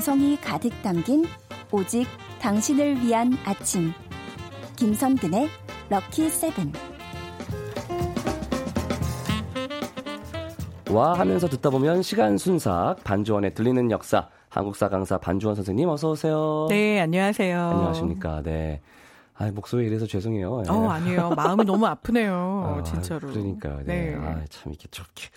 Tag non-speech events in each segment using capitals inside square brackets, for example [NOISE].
정성이 가득 담긴 오직 당신을 위한 아침. 김선근의 럭키 세븐. 와 하면서 듣다 보면 시간 순삭 반주원에 들리는 역사 한국사 강사 반주원 선생님 어서 오세요. 네, 안녕하세요. 안녕하십니까. 네. 아, 목소리 이래서 죄송해요. 어, 아니에요. 마음이 너무 아프네요. [LAUGHS] 아, 진짜로. 그러니까요. 네. 네. 아, 참 이렇게 저렇게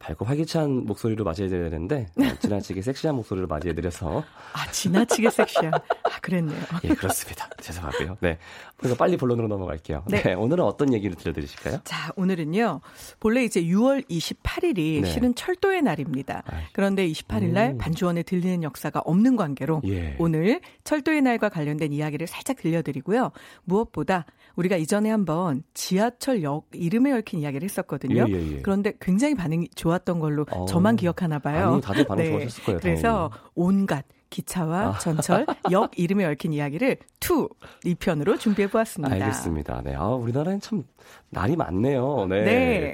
밝고 활기찬 목소리로 맞이해드려야 되는데 어, 지나치게 섹시한 목소리로 맞이해드려서 [LAUGHS] 아 지나치게 섹시한 아 그랬네요. 예 그렇습니다. 죄송하고요. 네 그래서 빨리 본론으로 넘어갈게요. 네. 네. 오늘은 어떤 얘기를 들려드리실까요? 자 오늘은요 본래 이제 6월 28일이 네. 실은 철도의 날입니다. 아이. 그런데 28일 날 음. 반주원에 들리는 역사가 없는 관계로 예. 오늘 철도의 날과 관련된 이야기를 살짝 들려드리고요. 무엇보다 우리가 이전에 한번 지하철역 이름에 얽힌 이야기를 했었거든요. 예, 예, 예. 그런데 굉장히 반응이 좋았 던 걸로 어. 저만 기억하나 봐요. 아니, 다들 반응 네. 좋았을 거예요. 그래서 온갖 기차와 아. 전철, 역 이름에 얽힌 이야기를 투 2편으로 준비해 보았습니다. 알겠습니다. 네. 아, 우리나라엔 참 날이 많네요. 네.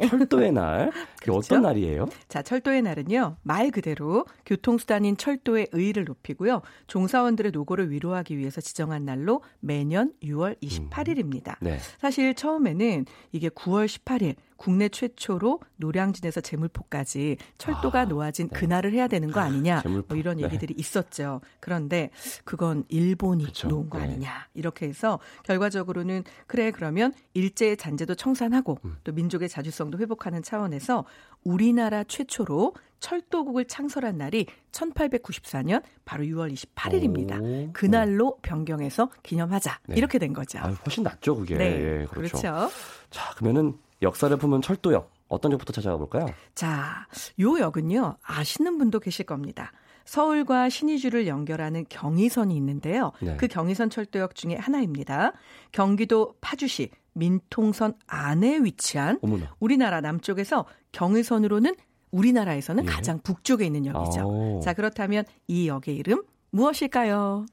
네. 철도의 날. [LAUGHS] 그게 그렇죠? 어떤 날이에요? 자, 철도의 날은요. 말 그대로 교통수단인 철도의 의의를 높이고요. 종사원들의 노고를 위로하기 위해서 지정한 날로 매년 6월 28일입니다. 음. 네. 사실 처음에는 이게 9월 18일 국내 최초로 노량진에서 제물포까지 철도가 아, 놓아진 네. 그날을 해야 되는 거 아니냐 뭐 이런 네. 얘기들이 네. 있었죠. 그런데 그건 일본이 그렇죠. 놓은 거 네. 아니냐 이렇게 해서 결과적으로는 그래 그러면 일제의 잔재도 청산하고 음. 또 민족의 자주성도 회복하는 차원에서 우리나라 최초로 철도국을 창설한 날이 1894년 바로 6월 28일입니다. 오, 그날로 변경해서 기념하자. 네. 이렇게 된 거죠. 아, 훨씬 낫죠, 그게. 네, 예, 그렇죠. 그렇죠. 자, 그러면은 역사를 품은 철도역 어떤 역부터 찾아가 볼까요? 자, 요 역은요. 아시는 분도 계실 겁니다. 서울과 신의주를 연결하는 경의선이 있는데요. 네. 그 경의선 철도역 중에 하나입니다. 경기도 파주시 민통선 안에 위치한 어머나. 우리나라 남쪽에서 경의선으로는 우리나라에서는 예. 가장 북쪽에 있는 역이죠. 오. 자, 그렇다면 이 역의 이름 무엇일까요?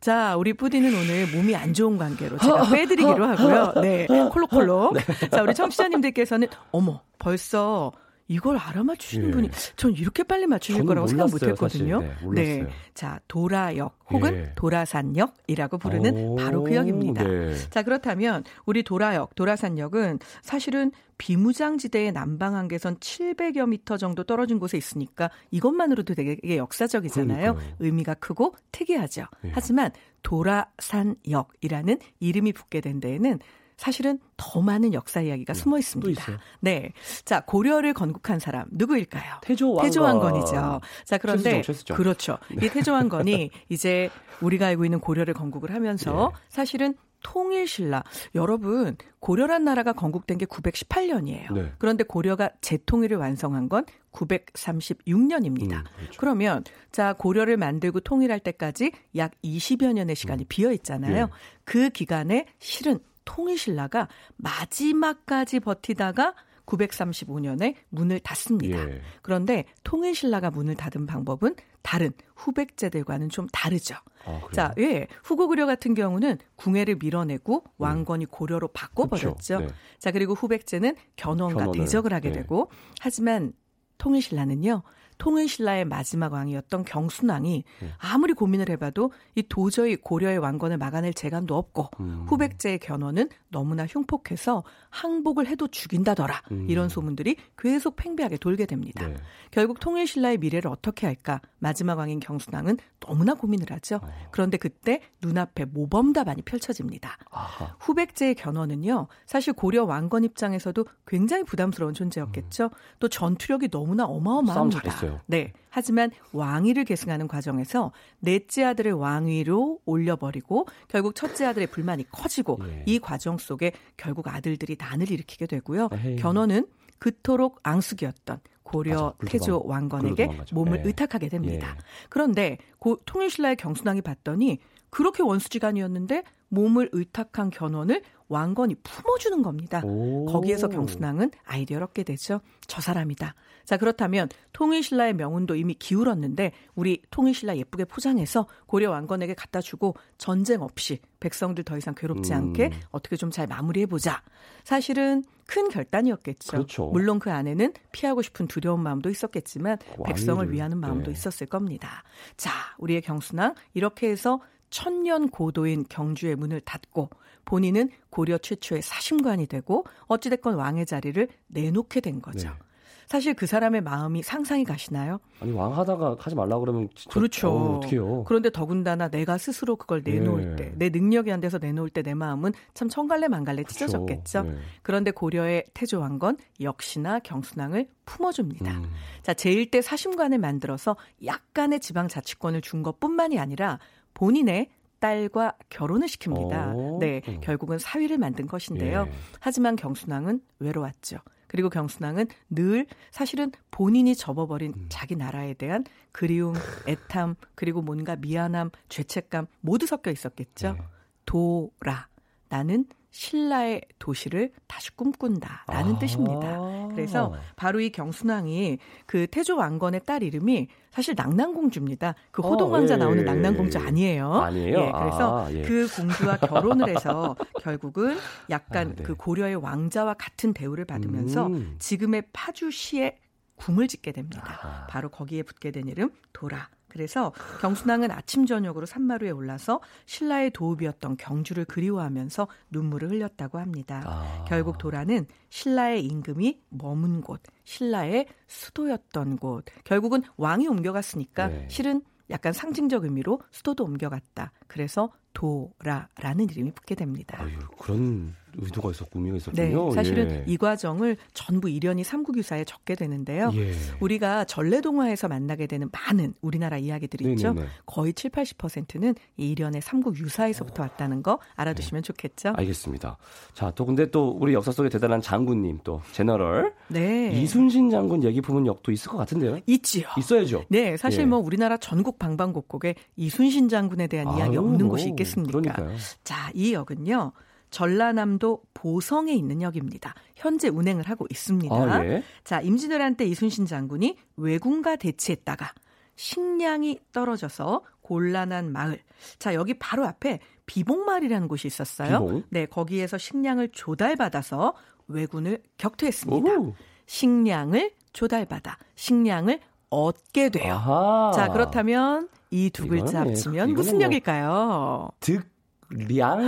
자, 우리 뿌디는 오늘 몸이 안 좋은 관계로 제가 빼드리기로 하고요. 네, 콜록콜록. 네. 자, 우리 청취자님들께서는 어머, 벌써 이걸 알아맞추시는 예. 분이 전 이렇게 빨리 맞추실 거라고 몰랐어요, 생각 못했거든요. 네, 네, 자 도라역 혹은 예. 도라산역이라고 부르는 바로 그 역입니다. 네. 자 그렇다면 우리 도라역, 도라산역은 사실은 비무장지대의 남방 한계선 700여 미터 정도 떨어진 곳에 있으니까 이것만으로도 되게 역사적이잖아요. 그러니까요. 의미가 크고 특이하죠. 예. 하지만 도라산역이라는 이름이 붙게 된 데에는 사실은 더 많은 역사 이야기가 네, 숨어 있습니다. 네. 자, 고려를 건국한 사람 누구일까요? 태조왕건. 태조 왕건 이죠. 자, 그런데. 그렇죠. 네. 이 태조 왕건이 [LAUGHS] 이제 우리가 알고 있는 고려를 건국을 하면서 네. 사실은 통일신라. 여러분, 고려란 나라가 건국된 게 918년이에요. 네. 그런데 고려가 재통일을 완성한 건 936년입니다. 음, 그렇죠. 그러면 자, 고려를 만들고 통일할 때까지 약 20여 년의 시간이 음. 비어 있잖아요. 네. 그 기간에 실은 통일신라가 마지막까지 버티다가 935년에 문을 닫습니다. 예. 그런데 통일신라가 문을 닫은 방법은 다른 후백제들과는 좀 다르죠. 아, 자, 예. 후고구려 같은 경우는 궁예를 밀어내고 음. 왕건이 고려로 바꿔버렸죠. 네. 자, 그리고 후백제는 견훤과 견훤을, 대적을 하게 네. 되고 하지만 통일신라는요. 통일신라의 마지막 왕이었던 경순왕이 네. 아무리 고민을 해봐도 이 도저히 고려의 왕건을 막아낼 재간도 없고 음. 후백제의 견훤은 너무나 흉폭해서 항복을 해도 죽인다더라 음. 이런 소문들이 계속 팽배하게 돌게 됩니다. 네. 결국 통일신라의 미래를 어떻게 할까 마지막 왕인 경순왕은 너무나 고민을 하죠. 어. 그런데 그때 눈앞에 모범답안이 펼쳐집니다. 아하. 후백제의 견훤은요 사실 고려 왕건 입장에서도 굉장히 부담스러운 존재였겠죠. 음. 또 전투력이 너무나 어마어마합니다. 있어요. 네. 하지만 왕위를 계승하는 과정에서 넷째 아들을 왕위로 올려버리고 결국 첫째 아들의 불만이 커지고 예. 이 과정 속에 결국 아들들이 난을 일으키게 되고요. 에이. 견훤은 그토록 앙숙이었던 고려 맞아, 태조 왕건에게 몸을 예. 의탁하게 됩니다. 예. 그런데 고, 통일신라의 경순왕이 봤더니 그렇게 원수지간이었는데 몸을 의탁한 견훤을 왕건이 품어주는 겁니다. 오. 거기에서 경순왕은 아이디어를 얻게 되죠. 저 사람이다. 자, 그렇다면 통일신라의 명운도 이미 기울었는데 우리 통일신라 예쁘게 포장해서 고려 왕건에게 갖다 주고 전쟁 없이 백성들 더 이상 괴롭지 음. 않게 어떻게 좀 잘 마무리해 보자. 사실은 큰 결단이었겠죠. 그렇죠. 물론 그 안에는 피하고 싶은 두려운 마음도 있었겠지만 왕위를, 백성을 위하는 마음도 네. 있었을 겁니다. 자, 우리의 경순왕 이렇게 해서 천년 고도인 경주의 문을 닫고 본인은 고려 최초의 사심관이 되고 어찌됐건 왕의 자리를 내놓게 된 거죠. 네. 사실 그 사람의 마음이 상상이 가시나요? 아니 왕 하다가 하지 말라 그러면 진짜 그렇죠. 어, 어떡해요. 그런데 더군다나 내가 스스로 그걸 내놓을 네. 때, 내 능력이 안 돼서 내놓을 때 내 마음은 참 천갈래 만갈래 찢어졌겠죠. 네. 그런데 고려의 태조왕건 역시나 경순왕을 품어줍니다. 음. 자, 제1대 사심관을 만들어서 약간의 지방 자치권을 준 것뿐만이 아니라 본인의 딸과 결혼을 시킵니다. 오. 네, 결국은 사위를 만든 것인데요. 예. 하지만 경순왕은 외로웠죠. 그리고 경순왕은 늘 사실은 본인이 접어버린 음. 자기 나라에 대한 그리움, [LAUGHS] 애탐, 그리고 뭔가 미안함, 죄책감 모두 섞여 있었겠죠. 네. 도라. 나는 신라의 도시를 다시 꿈꾼다라는 아~ 뜻입니다. 그래서 바로 이 경순왕이 그 태조 왕건의 딸 이름이 사실 낭낭공주입니다. 그 호동왕자 어, 예, 나오는 예, 낭낭공주 예. 아니에요. 아니에요. 예, 그래서 아, 예. 그 공주와 [LAUGHS] 결혼을 해서 결국은 약간 아, 네. 그 고려의 왕자와 같은 대우를 받으면서 음. 지금의 파주시에 궁을 짓게 됩니다. 아. 바로 거기에 붙게 된 이름 도라. 그래서 경순왕은 아침 저녁으로 산마루에 올라서 신라의 도읍이었던 경주를 그리워하면서 눈물을 흘렸다고 합니다. 아. 결국 도라는 신라의 임금이 머문 곳, 신라의 수도였던 곳. 결국은 왕이 옮겨갔으니까 네. 실은 약간 상징적 의미로 수도도 옮겨갔다. 그래서 도라라는 이름이 붙게 됩니다. 아유, 그런 의도가 있었고 의미가 있었군요. 네, 사실은 예. 이 과정을 전부 이련이 삼국유사에 적게 되는데요. 예. 우리가 전래동화에서 만나게 되는 많은 우리나라 이야기들이 있죠. 네네네. 거의 7, 80%는 이 이련의 삼국유사에서부터 왔다는 거 알아두시면 네. 좋겠죠. 알겠습니다. 자, 또 근데 또 우리 역사 속에 대단한 장군님 또 제너럴 네. 이순신 장군 얘기 품은 역도 있을 것 같은데요. 있지요. 있어야죠. 네, 사실 예. 뭐 우리나라 전국 방방곡곡에 이순신 장군에 대한 이야기 없는 뭐, 곳이 있겠습니까? 그러니까요. 자, 이 역은요. 전라남도 보성에 있는 역입니다. 현재 운행을 하고 있습니다. 아, 예. 자, 임진왜란 때 이순신 장군이 왜군과 대치했다가 식량이 떨어져서 곤란한 마을. 자, 여기 바로 앞에 비봉마을이라는 곳이 있었어요. 비봉? 네, 거기에서 식량을 조달받아서 왜군을 격퇴했습니다. 오. 식량을 조달받아 식량을 얻게 돼요. 아하. 자, 그렇다면 이 두 글자 합치면 무슨 뭐 역일까요? 득량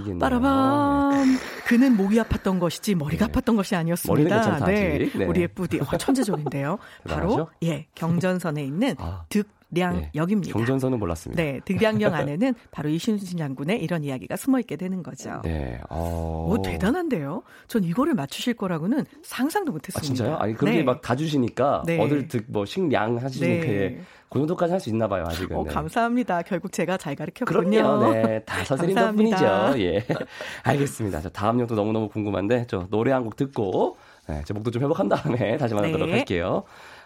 이게 빠라밤 그는 목이 아팠던 것이지 머리가 네. 아팠던 것이 아니었습니다. 네. 네. 우리의 뿌디 어, 천재적인데요. [LAUGHS] 바로 예 경전선에 있는 아. 득량 역입니다. 네. 경전선은 몰랐습니다. 네, 득량역 [LAUGHS] 안에는 바로 이순신 장군의 이런 이야기가 숨어 있게 되는 거죠. 네, 어... 오, 대단한데요. 전 이거를 맞추실 거라고는 상상도 못했습니다. 아, 진짜요? 아니 그렇게 네. 막다 주시니까 네. 얻을 득뭐 식량 하시는 네. 그 정도까지 할 수 있나 봐요, 아직은. 어, 감사합니다. 결국 제가 잘 가르쳤군요. 그럼요. 네. [LAUGHS] 다 선생님 덕분이죠. 예. [LAUGHS] 알겠습니다. 자, 다음 역도 너무 너무 궁금한데, 저 노래 한 곡 듣고, 네, 제 목도 좀 회복한 다음에 다시 만나도록 네. 할게요.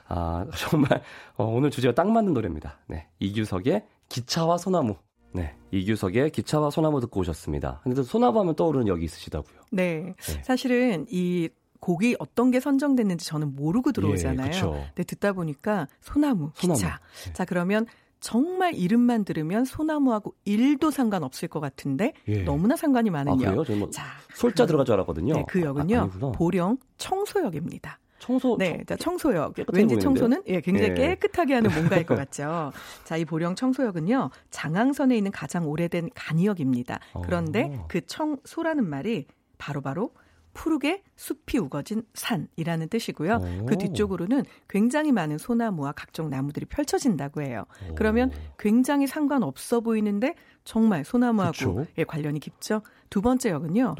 아, [LAUGHS] 정말, 어, 오늘 주제가 딱 맞는 노래입니다. 네. 이규석의 기차와 소나무. 네. 이규석의 기차와 소나무 듣고 오셨습니다. 근데 소나무 하면 떠오르는 역이 있으시다고요. 네. 네. 사실은 이 곡이 어떤 게 선정됐는지 저는 모르고 들어오잖아요. 예, 근데 듣다 보니까 소나무, 기차. 소나무. 네. 자, 그러면 정말 이름만 들으면 소나무하고 1도 상관없을 것 같은데 예. 너무나 상관이 많은 아, 역. 뭐 자, 솔자 그, 들어갈 줄 알았거든요. 네, 그 역은요. 아, 보령 청소역입니다. 청소 네, 자, 청소역. 왠지? 청소는 예, 굉장히 예. 깨끗하게 하는 뭔가일 것 [LAUGHS] 같죠. 자, 이 보령 청소역은요. 장항선에 있는 가장 오래된 간이역입니다. 그런데 어. 그 청소라는 말이 바로바로 바로 푸르게 숲이 우거진 산이라는 뜻이고요. 오. 그 뒤쪽으로는 굉장히 많은 소나무와 각종 나무들이 펼쳐진다고 해요. 오. 그러면 굉장히 상관없어 보이는데 정말 소나무하고 예, 관련이 깊죠. 두 번째 역은요.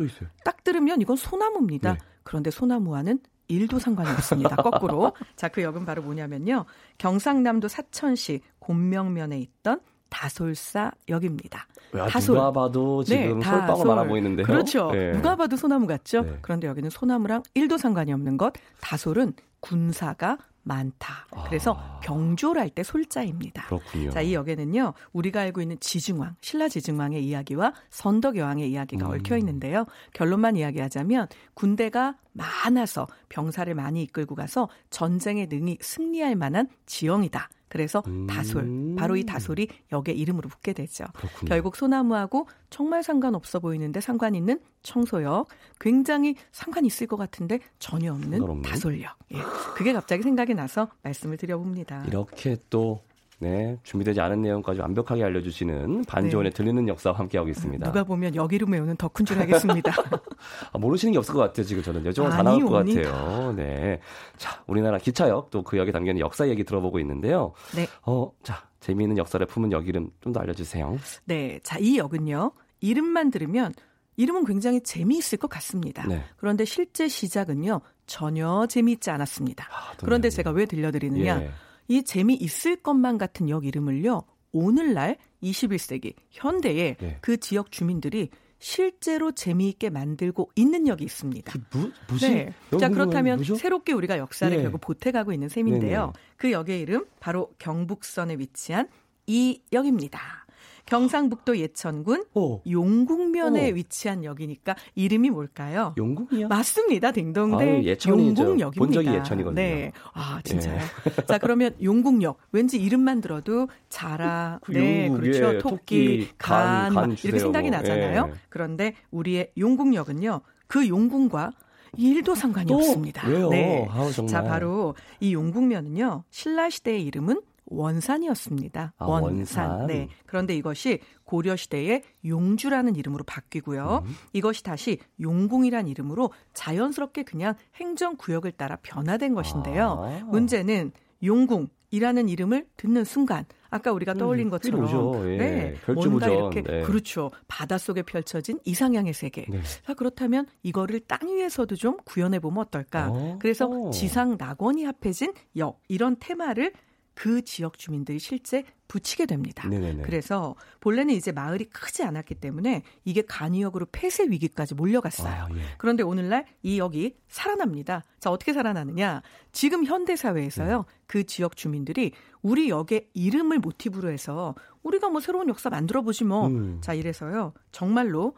딱 들으면 이건 소나무입니다. 네. 그런데 소나무와는 일도 상관이 없습니다. 거꾸로. 자, 그 역은 바로 뭐냐면요. 경상남도 사천시 곤명면에 있던 다솔사 역입니다. 야, 다솔. 누가 봐도 지금 네, 솔방울 많아 보이는데요. 그렇죠. 네. 누가 봐도 소나무 같죠. 네. 그런데 여기는 소나무랑 1도 상관이 없는 것. 다솔은 군사가 많다. 그래서 아. 경조할 때 솔자입니다. 그렇군요. 자, 이 역에는요. 우리가 알고 있는 지증왕, 신라 지증왕의 이야기와 선덕 여왕의 이야기가 음. 얽혀 있는데요. 결론만 이야기하자면 군대가 많아서 병사를 많이 이끌고 가서 전쟁에 능히 승리할 만한 지형이다. 그래서 음. 다솔, 바로 이 다솔이 역의 이름으로 붙게 되죠. 그렇군요. 결국 소나무하고 정말 상관없어 보이는데 상관 있는 청소역, 굉장히 상관 있을 것 같은데 전혀 없는 다솔역. 예. 그게 갑자기 생각이 나서 말씀을 드려봅니다. 이렇게 또 네, 준비되지 않은 내용까지 완벽하게 알려주시는 반조원의 네. 들리는 역사와 함께하고 있습니다. 누가 보면 여기로 외우는 덕훈 줄 알겠습니다. [LAUGHS] 아, 모르시는 게 없을 것 같아요. 지금 저는 여정은 다 나올 것 같아요. 네. 자, 우리나라 기차역 또 그 역에 담겨있는 역사 얘기 들어보고 있는데요. 네. 어, 자, 재미있는 역사를 품은 역 이름 좀 더 알려주세요. 네. 자, 이 역은요. 이름만 들으면 이름은 굉장히 재미있을 것 같습니다. 네. 그런데 실제 시작은요. 전혀 재미있지 않았습니다. 아, 그런데 제가 왜 들려드리느냐. 예. 이 재미있을 것만 같은 역 이름을요. 오늘날 21세기 현대에 네. 그 지역 주민들이 실제로 재미있게 만들고 있는 역이 있습니다. 그 뭐, 뭐지? 네. 자 그렇다면 뭐죠? 새롭게 우리가 역사를 네. 결국 보태가고 있는 셈인데요. 네네. 그 역의 이름 바로 경북선에 위치한 이 역입니다. 경상북도 예천군 어. 용궁면에 어. 위치한 역이니까 이름이 뭘까요? 용궁이요? 맞습니다. 딩동대 용궁역입니다. 본적이 예천이거든요. 네. 아, 진짜요? 예. 자, 그러면 용궁역. 왠지 이름만 들어도 자라, 그 네, 그렇죠. 예, 토끼, 토끼, 간, 간 이렇게 생각이 나잖아요. 예. 그런데 우리의 용궁역은요. 그 용궁과 일도 상관이 없습니다. 왜요? 네. 아우, 자, 바로 이 용궁면은요. 신라 시대의 이름은 원산이었습니다. 아, 원산. 원산. 네. 그런데 이것이 고려 시대에 용주라는 이름으로 바뀌고요. 음. 이것이 다시 용궁이란 이름으로 자연스럽게 그냥 행정 구역을 따라 변화된 것인데요. 아. 문제는 용궁 이라는 이름을 듣는 순간 아까 우리가 음, 떠올린 것처럼 예. 네, 뭔가 이렇게 네. 그렇죠 바닷속에 펼쳐진 이상향의 세계 네. 자, 그렇다면 이거를 땅 위에서도 좀 구현해 보면 어떨까 어. 그래서 지상 낙원이 합해진 역 이런 테마를 그 지역 주민들이 실제 붙이게 됩니다. 네네네. 그래서 본래는 이제 마을이 크지 않았기 때문에 이게 간이역으로 폐쇄 위기까지 몰려갔어요. 아, 예. 그런데 오늘날 이 역이 살아납니다. 자, 어떻게 살아나느냐? 지금 현대 사회에서요. 네. 그 지역 주민들이 우리 역의 이름을 모티브로 해서 우리가 뭐 새로운 역사 만들어 보지 뭐. 음. 자, 이래서요. 정말로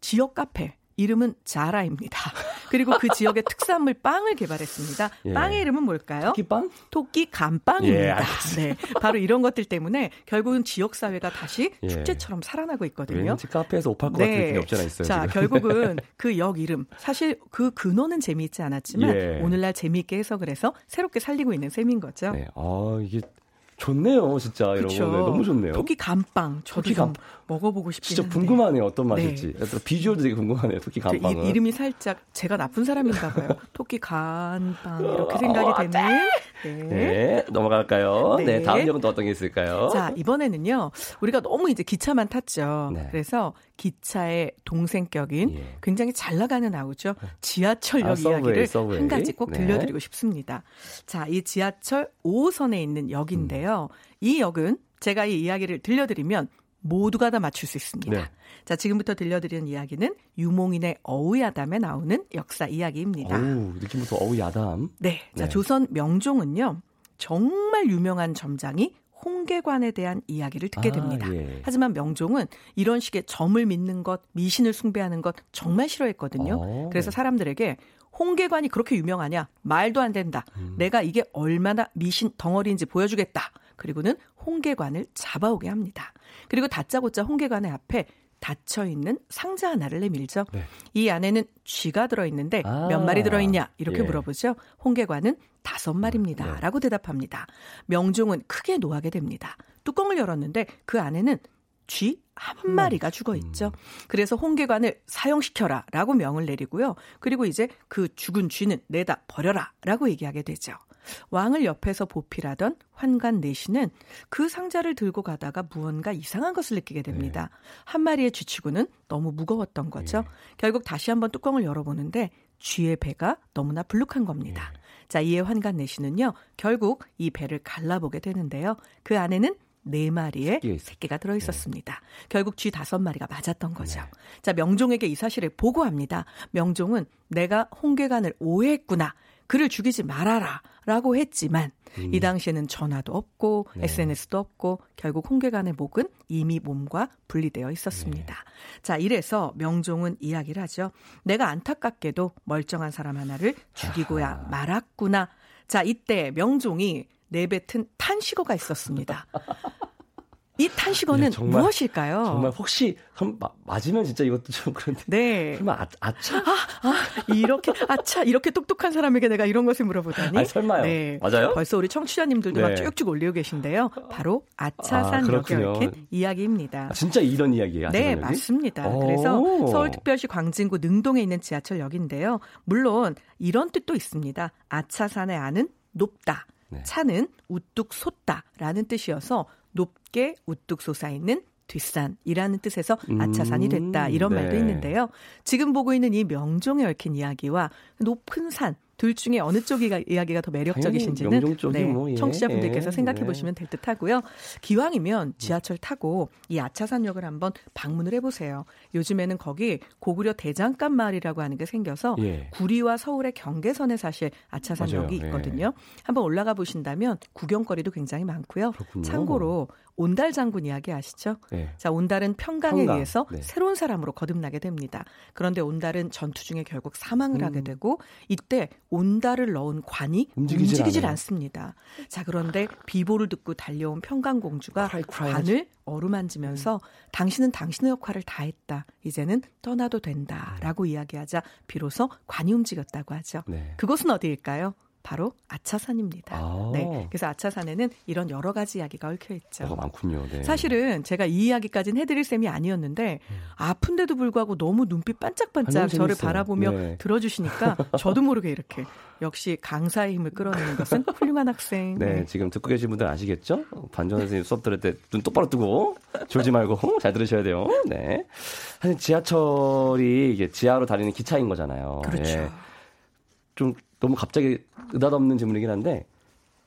지역 카페 이름은 자라입니다. [LAUGHS] 그리고 그 지역의 특산물 빵을 개발했습니다. 예. 빵의 이름은 뭘까요? 토끼빵? 토끼 감빵입니다. 예, 네. 바로 이런 것들 때문에 결국은 지역 사회가 다시 예. 축제처럼 살아나고 있거든요. 왠지 카페에서 옷팔것 같은 네. 게 없잖아 있어요. 자, 지금. 결국은 [LAUGHS] 그 역 이름 사실 그 근원은 재미있지 않았지만 예. 오늘날 재미있게 해석을 해서 새롭게 살리고 있는 셈인 거죠. 네. 아, 이게 좋네요, 진짜 이런 거. 네, 너무 좋네요. 토끼 감빵. 저도 토끼 감... 먹어보고 싶긴 진짜 궁금하네요, 어떤 맛일지. 네. 비주얼도 되게 궁금하네요, 토끼 감빵은. 그 이름이 살짝 제가 나쁜 사람인가 봐요. 토끼 감빵 이렇게 [LAUGHS] 생각이 어, 되는. 네. 네. 넘어갈까요? 네. 네. 다음 역은 또 어떤 게 있을까요? 자, 이번에는요. 우리가 너무 이제 기차만 탔죠. 네. 그래서 기차의 동생격인 예. 굉장히 잘 나가는 아우죠. 지하철역 아, 이야기를 서브웨이. 한 가지 꼭 네. 들려드리고 싶습니다. 자, 이 지하철 5호선에 있는 역인데요. 음. 이 역은 제가 이 이야기를 들려드리면 모두가 다 맞출 수 있습니다. 네. 자, 지금부터 들려드리는 이야기는 유몽인의 어우야담에 나오는 역사 이야기입니다. 오, 느낌부터 어우야담. 네. 자, 네. 조선 명종은요. 정말 유명한 점장이 홍계관에 대한 이야기를 듣게 아, 됩니다. 아, 예. 하지만 명종은 이런 식의 점을 믿는 것, 미신을 숭배하는 것 정말 싫어했거든요. 오. 어. 그래서 사람들에게 홍계관이 그렇게 유명하냐? 말도 안 된다. 음. 내가 이게 얼마나 미신 덩어리인지 보여주겠다. 그리고는 홍계관을 잡아오게 합니다. 그리고 다짜고짜 홍계관의 앞에 닫혀 있는 상자 하나를 내밀죠. 네. 이 안에는 쥐가 들어 있는데 아, 몇 마리 들어 있냐 이렇게 예. 물어보죠. 홍계관은 다섯 마리입니다라고 네. 대답합니다. 명종은 크게 노하게 됩니다. 뚜껑을 열었는데 그 안에는 쥐 한 마리가 죽어 있죠. 음. 그래서 홍계관을 사형시켜라 라고 명을 내리고요. 그리고 이제 그 죽은 쥐는 내다 버려라 라고 얘기하게 되죠. 왕을 옆에서 보필하던 환관 내시는 그 상자를 들고 가다가 무언가 이상한 것을 느끼게 됩니다. 네. 한 마리의 쥐치고는 너무 무거웠던 거죠. 네. 결국 다시 한번 뚜껑을 열어보는데 쥐의 배가 너무나 불룩한 겁니다. 네. 자, 이에 환관 내시는요, 결국 이 배를 갈라보게 되는데요. 그 안에는 네 마리의 새끼가 들어 있었습니다. 네. 결국 쥐 다섯 마리가 맞았던 거죠. 네. 자, 명종에게 이 사실을 보고합니다. 명종은 내가 홍계관을 오해했구나. 그를 죽이지 말아라. 라고 했지만 음. 이 당시에는 전화도 없고 네. SNS도 없고 결국 홍계관의 목은 이미 몸과 분리되어 있었습니다. 네. 자, 이래서 명종은 이야기를 하죠. 내가 안타깝게도 멀쩡한 사람 하나를 죽이고야 아하. 말았구나. 자, 이때 명종이 내뱉은 탄식어가 있었습니다. 이 탄식어는 정말, 무엇일까요? 정말 혹시 맞으면 진짜 이것도 좀 그런데. 네. 설마 아, 아차? 아, 아, 이렇게 아차 이렇게 똑똑한 사람에게 내가 이런 것을 물어보다니. 아 설마요? 네. 맞아요? 벌써 우리 청취자님들도 네. 막 쭉쭉 올리고 계신데요. 바로 아차산 아, 역에 얽힌 이야기입니다. 아, 진짜 이런 이야기예요? 네, 맞습니다. 그래서 서울특별시 광진구 능동에 있는 지하철역인데요. 물론 이런 뜻도 있습니다. 아차산의 아는 높다. 네. 차는 우뚝 솟다라는 뜻이어서 높게 우뚝 솟아있는 뒷산이라는 뜻에서 아차산이 됐다 이런 음, 네. 말도 있는데요. 지금 보고 있는 이 명종에 얽힌 이야기와 높은 산, 둘 중에 어느 쪽이 이야기가 더 매력적이신지는 네, 뭐, 예. 청취자분들께서 생각해 네. 보시면 될 듯하고요. 기왕이면 지하철 타고 이 아차산역을 한번 방문을 해보세요. 요즘에는 거기 고구려 대장간 마을이라고 하는 게 생겨서 예. 구리와 서울의 경계선에 사실 아차산역이 예. 있거든요. 예. 한번 올라가 보신다면 구경거리도 굉장히 많고요. 그렇군요. 참고로 온달 장군 이야기 아시죠? 네. 자, 온달은 평강에 평강. 의해서 네. 새로운 사람으로 거듭나게 됩니다. 그런데 온달은 전투 중에 결국 사망을 음. 하게 되고 이때 온달을 넣은 관이 움직이질, 움직이질 않습니다. 자, 그런데 비보를 듣고 달려온 평강 공주가 관을 어루만지면서 음. 당신은 당신의 역할을 다 했다. 이제는 떠나도 된다라고 음. 이야기하자 비로소 관이 움직였다고 하죠. 네. 그것은 어디일까요? 바로 아차산입니다. 아. 네. 그래서 아차산에는 이런 여러 가지 이야기가 얽혀 있죠. 어, 많군요. 네. 사실은 제가 이 이야기까지는 해드릴 셈이 아니었는데 음. 아픈데도 불구하고 너무 눈빛 반짝반짝 저를 바라보며 네. 들어주시니까 [LAUGHS] 저도 모르게 이렇게 역시 강사의 힘을 끌어내는 것은 훌륭한 학생. 네, 네. 지금 듣고 계신 분들 아시겠죠? 반전 선생님 수업 들을 때 눈 똑바로 뜨고 졸지 말고 [LAUGHS] 잘 들으셔야 돼요. 네. 사실 지하철이 이게 지하로 다니는 기차인 거잖아요. 그렇죠. 예. 좀 너무 갑자기 느닷없는 질문이긴 한데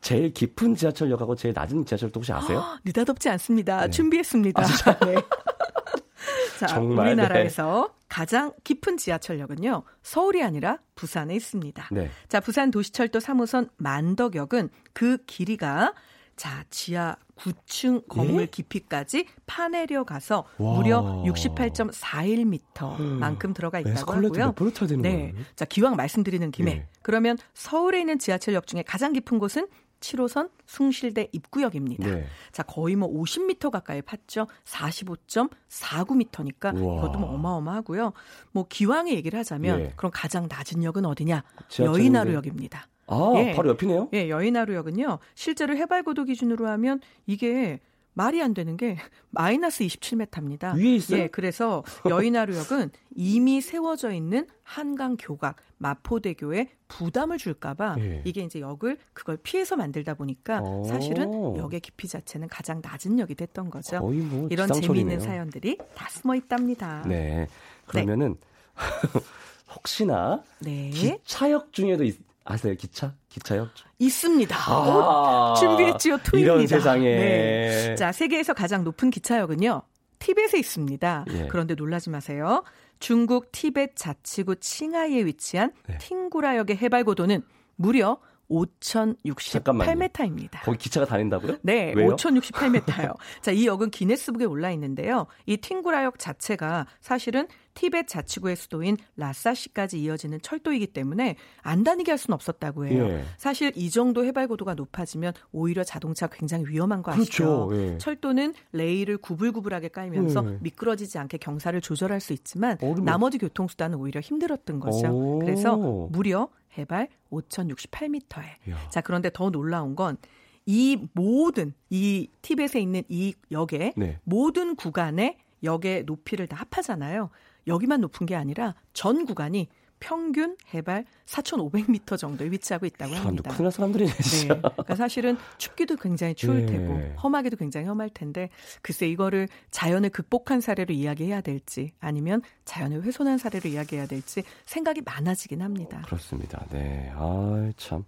제일 깊은 지하철역하고 제일 낮은 지하철도 혹시 아세요? 아, [GASPS] 느닷없지 않습니다. 네. 준비했습니다. 아, 네. [LAUGHS] 자, 정말, 우리나라에서 네. 가장 깊은 지하철역은요. 서울이 아니라 부산에 있습니다. 네. 자, 부산 도시철도 3호선 만덕역은 그 길이가 자, 지하 9층 건물 예? 깊이까지 파내려 가서 와. 무려 68.41m만큼 음. 들어가 있다고 하고요. 네. 자, 기왕 말씀드리는 김에 예. 그러면 서울에 있는 지하철역 중에 가장 깊은 곳은 7호선 숭실대 입구역입니다. 네. 자, 거의 뭐 50m 가까이 팠죠. 45.49m니까 이것도 뭐 어마어마하고요. 뭐 기왕에 얘기를 하자면 예. 그럼 가장 낮은 역은 어디냐? 여의나루역입니다. 아, 예. 바로 옆이네요? 예, 여의나루역은요. 실제로 해발고도 기준으로 하면 이게 말이 안 되는 게 마이너스 27m입니다. 위에 있어요? 예, 그래서 여의나루역은 [LAUGHS] 이미 세워져 있는 한강 교각 마포대교에 부담을 줄까봐 예. 이게 이제 역을 그걸 피해서 만들다 보니까 오. 사실은 역의 깊이 자체는 가장 낮은 역이 됐던 거죠. 뭐 이런 재미있는 사연들이 다 숨어 있답니다. 네, 그러면은 네. [LAUGHS] 혹시나 네. 기차역 중에도 있, 아세요? 기차? 기차역? 있습니다. 아, 준비했지요. 투입니다. 이런 세상에. 네. 자, 세계에서 가장 높은 기차역은요. 티벳에 있습니다. 예. 그런데 놀라지 마세요. 중국 티벳 자치구 칭하이에 위치한 네. 팅구라역의 해발 고도는 무려 5,068m입니다. 거기 기차가 다닌다고요? 네, 왜요? 5,068m요. [LAUGHS] 자, 이 역은 기네스북에 올라 있는데요. 이 팅구라역 자체가 사실은 티벳 자치구의 수도인 라사시까지 이어지는 철도이기 때문에 안 다니게 할 수는 없었다고 해요. 예. 사실 이 정도 해발 고도가 높아지면 오히려 자동차 굉장히 위험한 거 아시죠? 그렇죠. 예. 철도는 레일을 구불구불하게 깔면서 예. 미끄러지지 않게 경사를 조절할 수 있지만 얼음... 나머지 교통수단은 오히려 힘들었던 거죠. 오. 그래서 무려 해발 5,068m에. 자, 그런데 더 놀라운 건 이 모든 이 티벳에 있는 이 역의 네. 모든 구간의 역의 높이를 다 합하잖아요. 여기만 높은 게 아니라 전 구간이 평균 해발 4,500m 정도에 위치하고 있다고 합니다. 큰일 사람들이네, 진짜. 네. 그러니까 사실은 춥기도 굉장히 추울 네. 테고 험하기도 굉장히 험할 텐데 글쎄 이거를 자연을 극복한 사례로 이야기해야 될지 아니면 자연을 훼손한 사례로 이야기해야 될지 생각이 많아지긴 합니다. 그렇습니다. 네. 아, 참.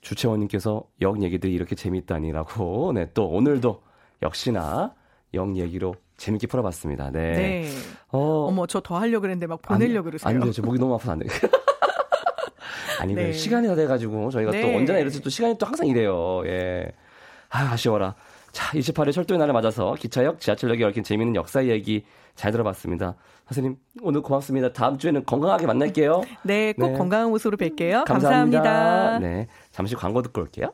주채원님께서 역 얘기들이 이렇게 재밌다니라고. [LAUGHS] 네, 또 오늘도 역시나 역 얘기로 재밌게 풀어봤습니다. 네. 네. 어, 어머, 저 더 하려고 그랬는데 막 보내려고 그러세요. 안 돼요. 저 목이 너무 아파서 안 돼요. 아니, 네. 시간이 다 돼가지고 저희가 네. 또 언제나 이렇듯 또 시간이 또 항상 이래요. 예. 아, 아쉬워라. 자, 28일 철도의 날을 맞아서 기차역, 지하철역에 얽힌 재미있는 역사 얘기 잘 들어봤습니다. 선생님, 오늘 고맙습니다. 다음 주에는 건강하게 만날게요. 네, 꼭 네. 건강한 모습으로 뵐게요. 감사합니다. 감사합니다. 네. 잠시 광고 듣고 올게요.